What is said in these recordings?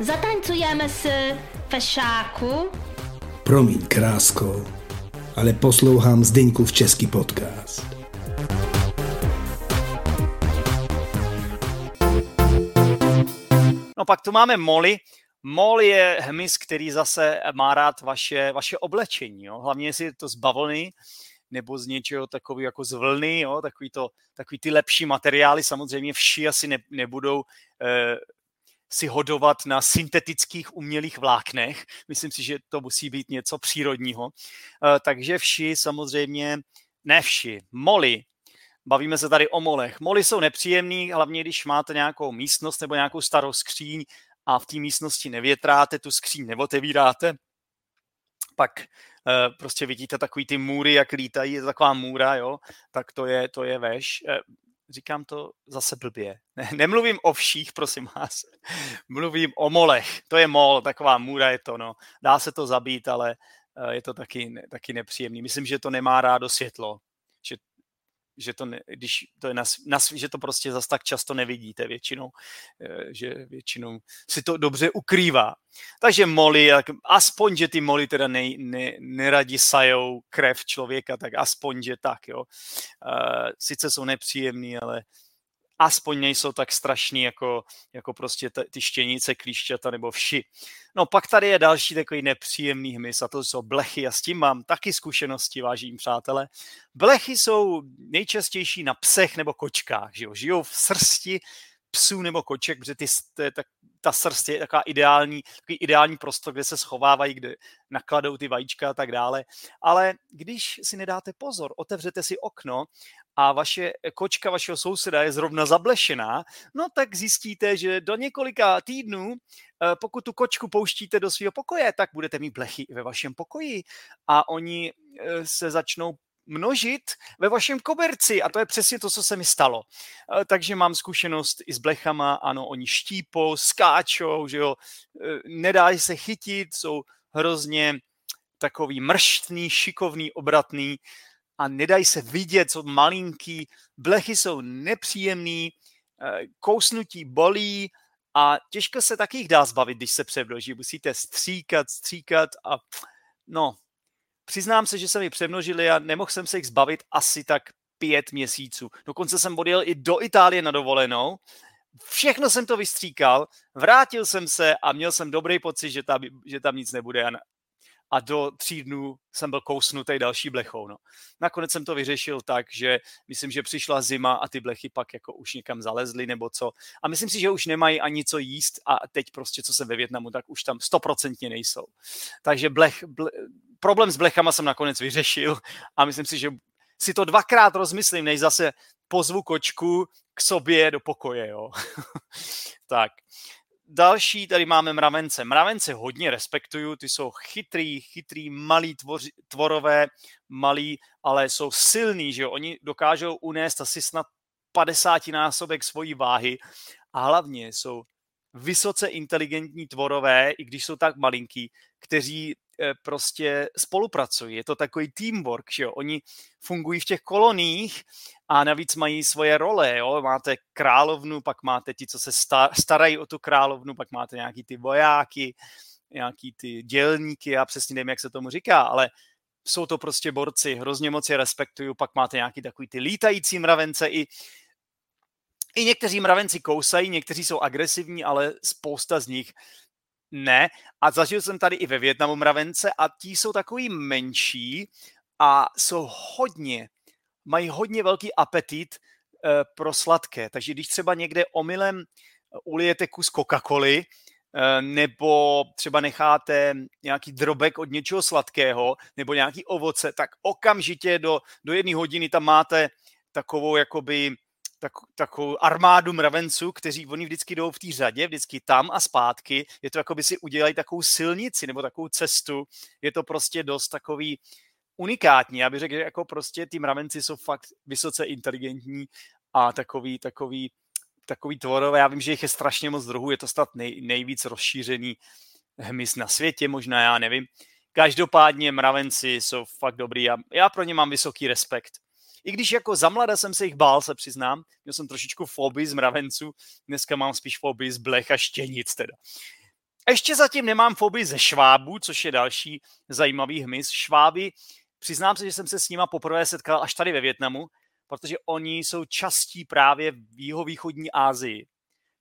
Zatancujeme s fešáku. Promiň, krásko, ale poslouchám Zdeňku v český podcast. No pak tu máme Molly. Molly je hmyz, který zase má rád vaše, vaše oblečení. Jo? Hlavně jestli je to z bavlny, nebo z něčeho takového jako z vlny, jo? Takový, to, takový ty lepší materiály, samozřejmě vši asi ne, nebudou eh, si hodovat na syntetických umělých vláknech. Myslím si, že to musí být něco přírodního. Eh, takže vši samozřejmě, ne vši, moly, bavíme se tady o molech. Moly jsou nepříjemný, hlavně když máte nějakou místnost nebo nějakou starou skříň a v té místnosti nevětráte, tu skříň neotevíráte, pak uh, prostě vidíte takový ty můry, jak lítají, je to taková můra, jo, tak to je, to je veš. Říkám to zase blbě. Ne, nemluvím o vších, prosím vás. Mluvím o molech. To je mol, taková můra je to, no. Dá se to zabít, ale uh, je to taky, taky nepříjemný. Myslím, že to nemá rádo světlo že to, ne, když to je na, na, že to prostě zas tak často nevidíte většinou, eh, že většinou si to dobře ukrývá. Takže moly, aspoň, že ty moly teda ne, ne, neradi sajou krev člověka, tak aspoň, že tak, jo. Uh, sice jsou nepříjemný, ale aspoň nejsou tak strašný jako, jako prostě t- ty štěnice, klíšťata nebo vši. No pak tady je další takový nepříjemný hmyz a to jsou blechy a s tím mám taky zkušenosti, vážení přátelé. Blechy jsou nejčastější na psech nebo kočkách, že jo? žijou v srsti psů nebo koček, protože ty, to je tak, ta srst je taková ideální, takový ideální prostor, kde se schovávají, kde nakladou ty vajíčka a tak dále. Ale když si nedáte pozor, otevřete si okno a vaše kočka vašeho souseda je zrovna zablešená, no tak zjistíte, že do několika týdnů, eh, pokud tu kočku pouštíte do svého pokoje, tak budete mít blechy ve vašem pokoji a oni eh, se začnou množit ve vašem koberci. A to je přesně to, co se mi stalo. Eh, takže mám zkušenost i s blechama, ano, oni štípou, skáčou, že jo, nedají se chytit, jsou hrozně takový mrštný, šikovný, obratný. A nedají se vidět, jsou malinký, blechy jsou nepříjemný, eh, kousnutí bolí a těžko se taky jich dá zbavit, když se přemnoží. Musíte stříkat, stříkat a no, přiznám se, že se mi přemnožili a nemohl jsem se jich zbavit asi tak pět měsíců. Dokonce jsem odjel i do Itálie na dovolenou, všechno jsem to vystříkal, vrátil jsem se a měl jsem dobrý pocit, že tam, že tam nic nebude a a do tří dnů jsem byl kousnutý další blechou. No. Nakonec jsem to vyřešil tak, že myslím, že přišla zima a ty blechy pak jako už někam zalezly nebo co. A myslím si, že už nemají ani co jíst a teď prostě, co jsem ve Větnamu, tak už tam stoprocentně nejsou. Takže blech, ble, problém s blechama jsem nakonec vyřešil a myslím si, že si to dvakrát rozmyslím, než zase pozvu kočku k sobě do pokoje. Jo. tak další tady máme mravence. Mravence hodně respektuju, ty jsou chytrý, chytrý, malý tvoři, tvorové, malý, ale jsou silný, že jo? Oni dokážou unést asi snad 50 násobek svojí váhy a hlavně jsou vysoce inteligentní tvorové, i když jsou tak malinký, kteří eh, prostě spolupracují. Je to takový teamwork, že jo? Oni fungují v těch koloniích a navíc mají svoje role, jo? Máte královnu, pak máte ti, co se starají o tu královnu, pak máte nějaký ty vojáky, nějaký ty dělníky, já přesně nevím, jak se tomu říká, ale jsou to prostě borci, hrozně moc je respektuju, pak máte nějaký takový ty lítající mravence i i někteří mravenci kousají, někteří jsou agresivní, ale spousta z nich ne. A zažil jsem tady i ve Větnamu mravence a ti jsou takový menší a jsou hodně, mají hodně velký apetit e, pro sladké. Takže když třeba někde omylem ulijete kus Coca-Coly, eh, nebo třeba necháte nějaký drobek od něčeho sladkého, nebo nějaký ovoce, tak okamžitě do, do jedné hodiny tam máte takovou jakoby tak, takovou armádu mravenců, kteří oni vždycky jdou v té řadě, vždycky tam a zpátky. Je to jako by si udělali takovou silnici nebo takovou cestu. Je to prostě dost takový unikátní. Já bych řekl, že jako prostě ty mravenci jsou fakt vysoce inteligentní a takový, takový, takový tvorové. Já vím, že jich je strašně moc druhů, je to snad nej, nejvíc rozšířený hmyz na světě, možná já nevím. Každopádně mravenci jsou fakt dobrý a já pro ně mám vysoký respekt. I když jako za mlada jsem se jich bál, se přiznám. Měl jsem trošičku fobii z mravenců, dneska mám spíš fobii z blech a štěnic teda. Ještě zatím nemám fobii ze švábů, což je další zajímavý hmyz. Šváby, přiznám se, že jsem se s nima poprvé setkal až tady ve Větnamu, protože oni jsou častí právě v jihovýchodní Asii.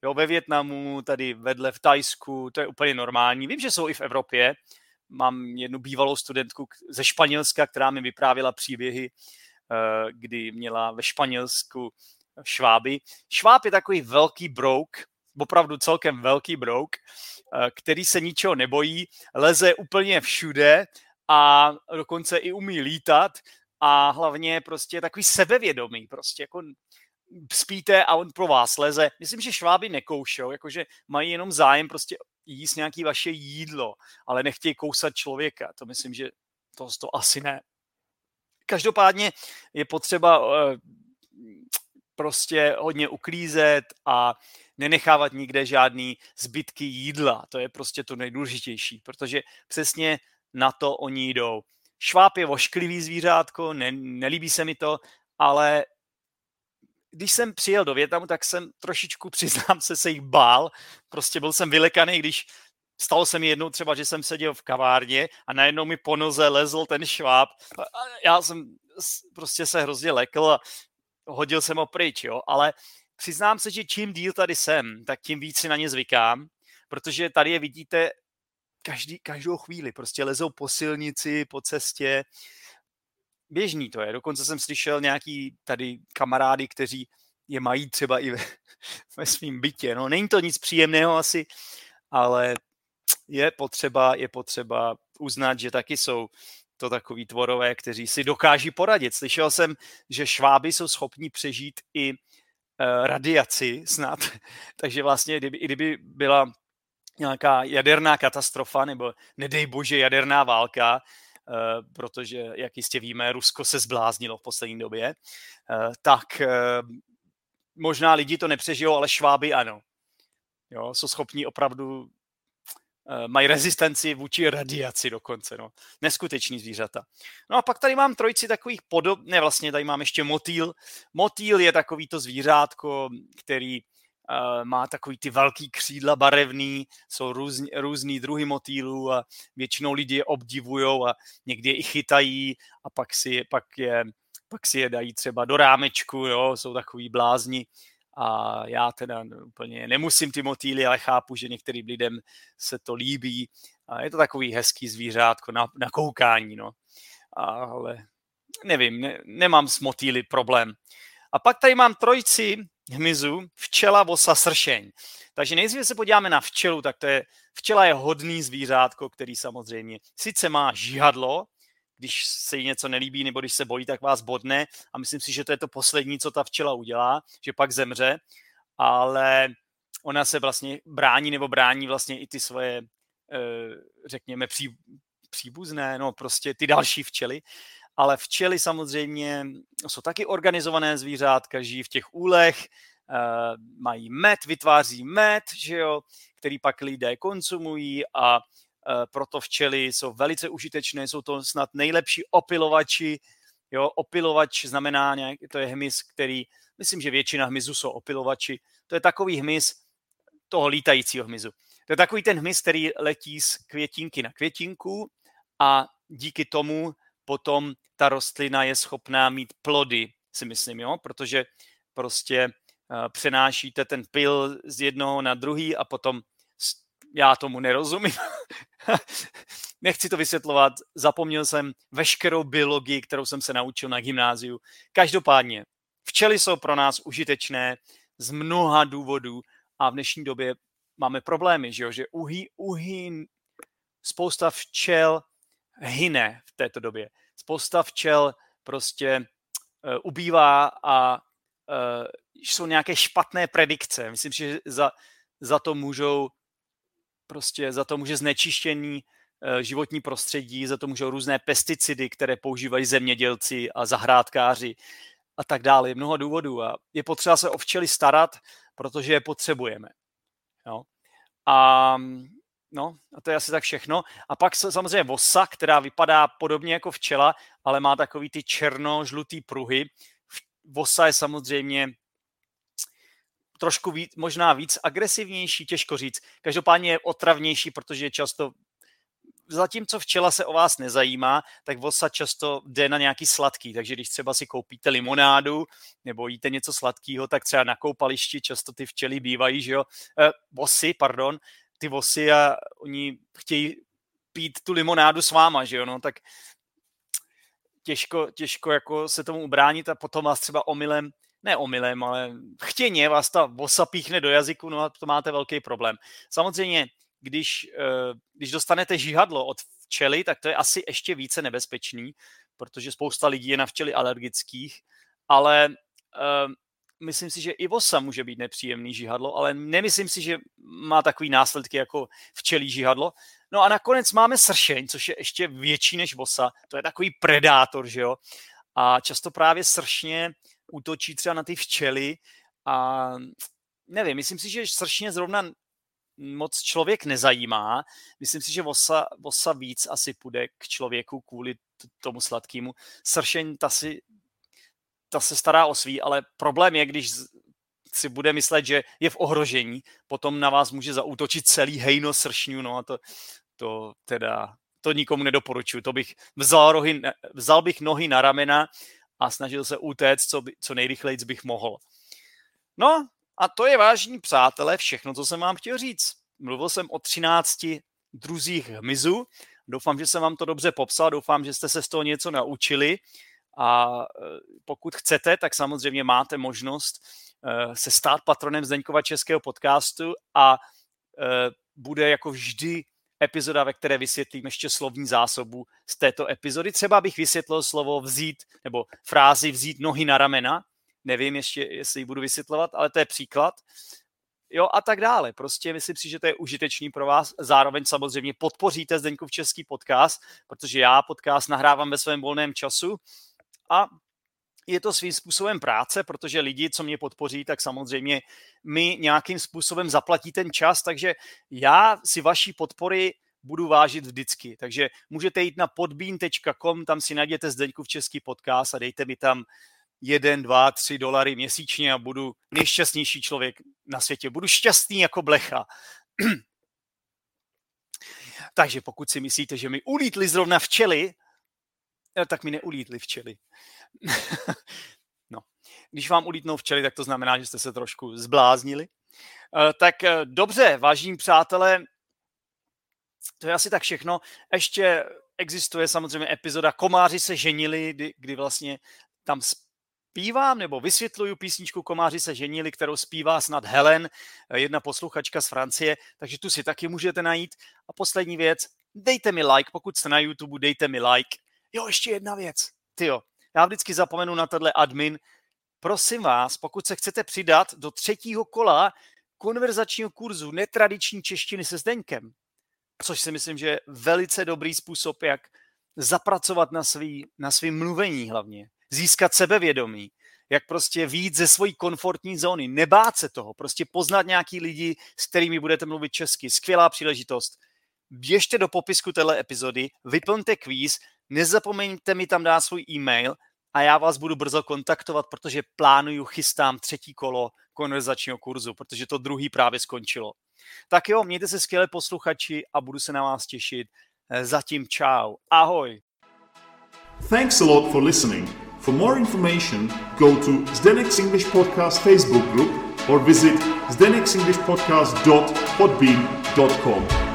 Jo, ve Větnamu, tady vedle v Tajsku, to je úplně normální. Vím, že jsou i v Evropě. Mám jednu bývalou studentku ze Španělska, která mi vyprávěla příběhy, kdy měla ve Španělsku šváby. Šváb je takový velký brouk, opravdu celkem velký brouk, eh, který se ničeho nebojí, leze úplně všude a dokonce i umí lítat a hlavně prostě takový sebevědomý, prostě jako spíte a on pro vás leze. Myslím, že šváby nekoušou, jakože mají jenom zájem prostě jíst nějaký vaše jídlo, ale nechtějí kousat člověka. To myslím, že to, to asi ne. Každopádně je potřeba uh, prostě hodně uklízet a nenechávat nikde žádný zbytky jídla. To je prostě to nejdůležitější, protože přesně na to oni jdou. Šváb je vošklivý zvířátko, ne, nelíbí se mi to, ale když jsem přijel do Větnamu, tak jsem trošičku, přiznám se, se jich bál. Prostě byl jsem vylekaný, když stalo se mi jednou třeba, že jsem seděl v kavárně a najednou mi po noze lezl ten šváb. Já jsem prostě se hrozně lekl a hodil jsem ho pryč, jo, ale přiznám se, že čím díl tady jsem, tak tím víc si na ně zvykám, protože tady je vidíte každý, každou chvíli, prostě lezou po silnici, po cestě, běžný to je. Dokonce jsem slyšel nějaký tady kamarády, kteří je mají třeba i ve, ve svém bytě. No, není to nic příjemného asi, ale je potřeba, je potřeba uznat, že taky jsou to takový tvorové, kteří si dokáží poradit. Slyšel jsem, že šváby jsou schopni přežít i uh, radiaci snad, takže vlastně, kdyby, i kdyby byla nějaká jaderná katastrofa, nebo nedej bože jaderná válka, uh, protože, jak jistě víme, Rusko se zbláznilo v poslední době, uh, tak možná lidi to nepřežijou, ale šváby ano. Jo, jsou schopni opravdu Eh, mají rezistenci vůči radiaci dokonce, no. Neskuteční zvířata. No a pak tady mám trojici takových podob, ne vlastně, tady mám ještě motýl. Motýl je takový to zvířátko, který uh, má takový ty velký křídla barevný, jsou různý, různý druhy motýlů a většinou lidi je obdivujou a někdy je i chytají a pak si, pak je, pak si je dají třeba do rámečku, jo, jsou takový blázni a já teda úplně nemusím ty motýly, ale chápu, že některým lidem se to líbí. A je to takový hezký zvířátko na, na koukání, no. Ale nevím, ne, nemám s motýly problém. A pak tady mám trojci hmyzu, včela, vosa, sršeň. Takže nejdříve se podíváme na včelu, tak to je, včela je hodný zvířátko, který samozřejmě sice má žihadlo, když se jí něco nelíbí nebo když se bojí, tak vás bodne. A myslím si, že to je to poslední, co ta včela udělá, že pak zemře, ale ona se vlastně brání nebo brání vlastně i ty svoje, eh, řekněme, pří, příbuzné, no prostě ty další včely, ale včely samozřejmě jsou taky organizované zvířátka, žijí v těch úlech, eh, mají med, vytváří med, že jo, který pak lidé konzumují a proto včely jsou velice užitečné, jsou to snad nejlepší opilovači. Jo, opilovač znamená, nějak, to je hmyz, který, myslím, že většina hmyzů jsou opilovači. To je takový hmyz toho lítajícího hmyzu. To je takový ten hmyz, který letí z květinky na květinku a díky tomu potom ta rostlina je schopná mít plody, si myslím, jo, protože prostě uh, přenášíte ten pil z jednoho na druhý a potom já tomu nerozumím. Nechci to vysvětlovat, zapomněl jsem veškerou biologii, kterou jsem se naučil na gymnáziu. Každopádně, včely jsou pro nás užitečné z mnoha důvodů a v dnešní době máme problémy, že, jo? že uhý, uhý, spousta včel hyne v této době. Spousta včel prostě uh, ubývá a uh, jsou nějaké špatné predikce. Myslím, že za, za to můžou prostě za to může znečištění eh, životní prostředí, za to můžou různé pesticidy, které používají zemědělci a zahrádkáři a tak dále. Je mnoho důvodů a je potřeba se o včely starat, protože je potřebujeme. Jo. A no, a to je asi tak všechno. A pak samozřejmě vosa, která vypadá podobně jako včela, ale má takový ty černo-žlutý pruhy. Vosa je samozřejmě trošku víc, možná víc agresivnější, těžko říct. Každopádně je otravnější, protože často zatímco včela se o vás nezajímá, tak vosa často jde na nějaký sladký, takže když třeba si koupíte limonádu nebo jíte něco sladkého, tak třeba na koupališti často ty včely bývají, že jo, eh, vosy, pardon, ty vosy a oni chtějí pít tu limonádu s váma, že jo, no, tak těžko, těžko jako se tomu ubránit a potom vás třeba omylem ne omylem, ale chtěně vás ta vosa píchne do jazyku, no a to máte velký problém. Samozřejmě když, eh, když dostanete žihadlo od včely, tak to je asi ještě více nebezpečný, protože spousta lidí je na včely alergických, ale uh, myslím si, že i vosa může být nepříjemný žihadlo, ale nemyslím si, že má takový následky jako včelí žihadlo. No a nakonec máme sršeň, což je ještě větší než vosa. To je takový predátor, že jo? A často právě sršně útočí třeba na ty včely a nevím, myslím si, že sršně zrovna moc člověk nezajímá. Myslím si, že vosa, vosa víc asi půjde k člověku kvůli tomu sladkému. Sršeň, ta, si, ta se stará o svý, ale problém je, když si bude myslet, že je v ohrožení, potom na vás může zaútočit celý hejno sršňů, no a to, to teda, to nikomu nedoporučuji. To bych vzal, rohy, vzal bych nohy na ramena a snažil se utéct, co, by, co nejrychleji bych mohl. No, a to je, vážní přátelé, všechno, co jsem vám chtěl říct. Mluvil jsem o 13 druzích hmyzu. Doufám, že jsem vám to dobře popsal, doufám, že jste se z toho něco naučili. A e, pokud chcete, tak samozřejmě máte možnost e, se stát patronem Zdeňkova českého podcastu a e, bude jako vždy epizoda, ve které vysvětlím ještě slovní zásobu z této epizody. Třeba bych vysvětlil slovo vzít, nebo frázi vzít nohy na ramena, nevím ještě, jestli ji budu vysvětlovat, ale to je příklad. Jo, a tak dále. Prostě myslím si, že to je užitečný pro vás. Zároveň samozřejmě podpoříte Zdeňkův český podcast, protože já podcast nahrávám ve svém volném času a je to svým způsobem práce, protože lidi, co mě podpoří, tak samozřejmě mi nějakým způsobem zaplatí ten čas, takže já si vaší podpory budu vážit vždycky. Takže můžete jít na podbean.com, tam si najděte Zdeňkův český podcast a dejte mi tam 1, 2, 3 dolary měsíčně a budu nejšťastnější člověk na světě. Budu šťastný jako blecha. Takže pokud si myslíte, že mi ulítly zrovna včely, tak mi neulítly včely. no. Když vám ulítnou včely, tak to znamená, že jste se trošku zbláznili. Eh, tak eh, dobře, vážení přátelé, to je asi tak všechno. Ještě existuje samozřejmě epizoda Komáři se ženili, kdy, kdy vlastně tam zpívám nebo vysvětluju písničku Komáři se ženili, kterou zpívá snad Helen, jedna posluchačka z Francie, takže tu si taky můžete najít. A poslední věc, dejte mi like, pokud jste na YouTube, dejte mi like. Jo, ještě jedna věc. Tyjo, já vždycky zapomenu na tenhle admin. Prosím vás, pokud se chcete přidat do třetího kola konverzačního kurzu netradiční češtiny se Zdeňkem, což si myslím, že je velice dobrý způsob, jak zapracovat na svý, na svým mluvení hlavně získat sebevědomí, jak prostě víc ze svojí komfortní zóny, nebát se toho, prostě poznat nějaký lidi, s kterými budete mluvit česky. Skvělá příležitost. Běžte do popisku téhle epizody, vyplňte kvíz, nezapomeňte mi tam dát svůj e-mail a já vás budu brzo kontaktovat, protože plánuju, chystám třetí kolo konverzačního kurzu, protože to druhý právě skončilo. Tak jo, mějte se skvěle posluchači a budu se na vás těšit. Zatím čau. Ahoj. Thanks a lot for listening. For more information, go to Zdenek's English Podcast Facebook group or visit zdenek'senglishpodcast.podbean.com.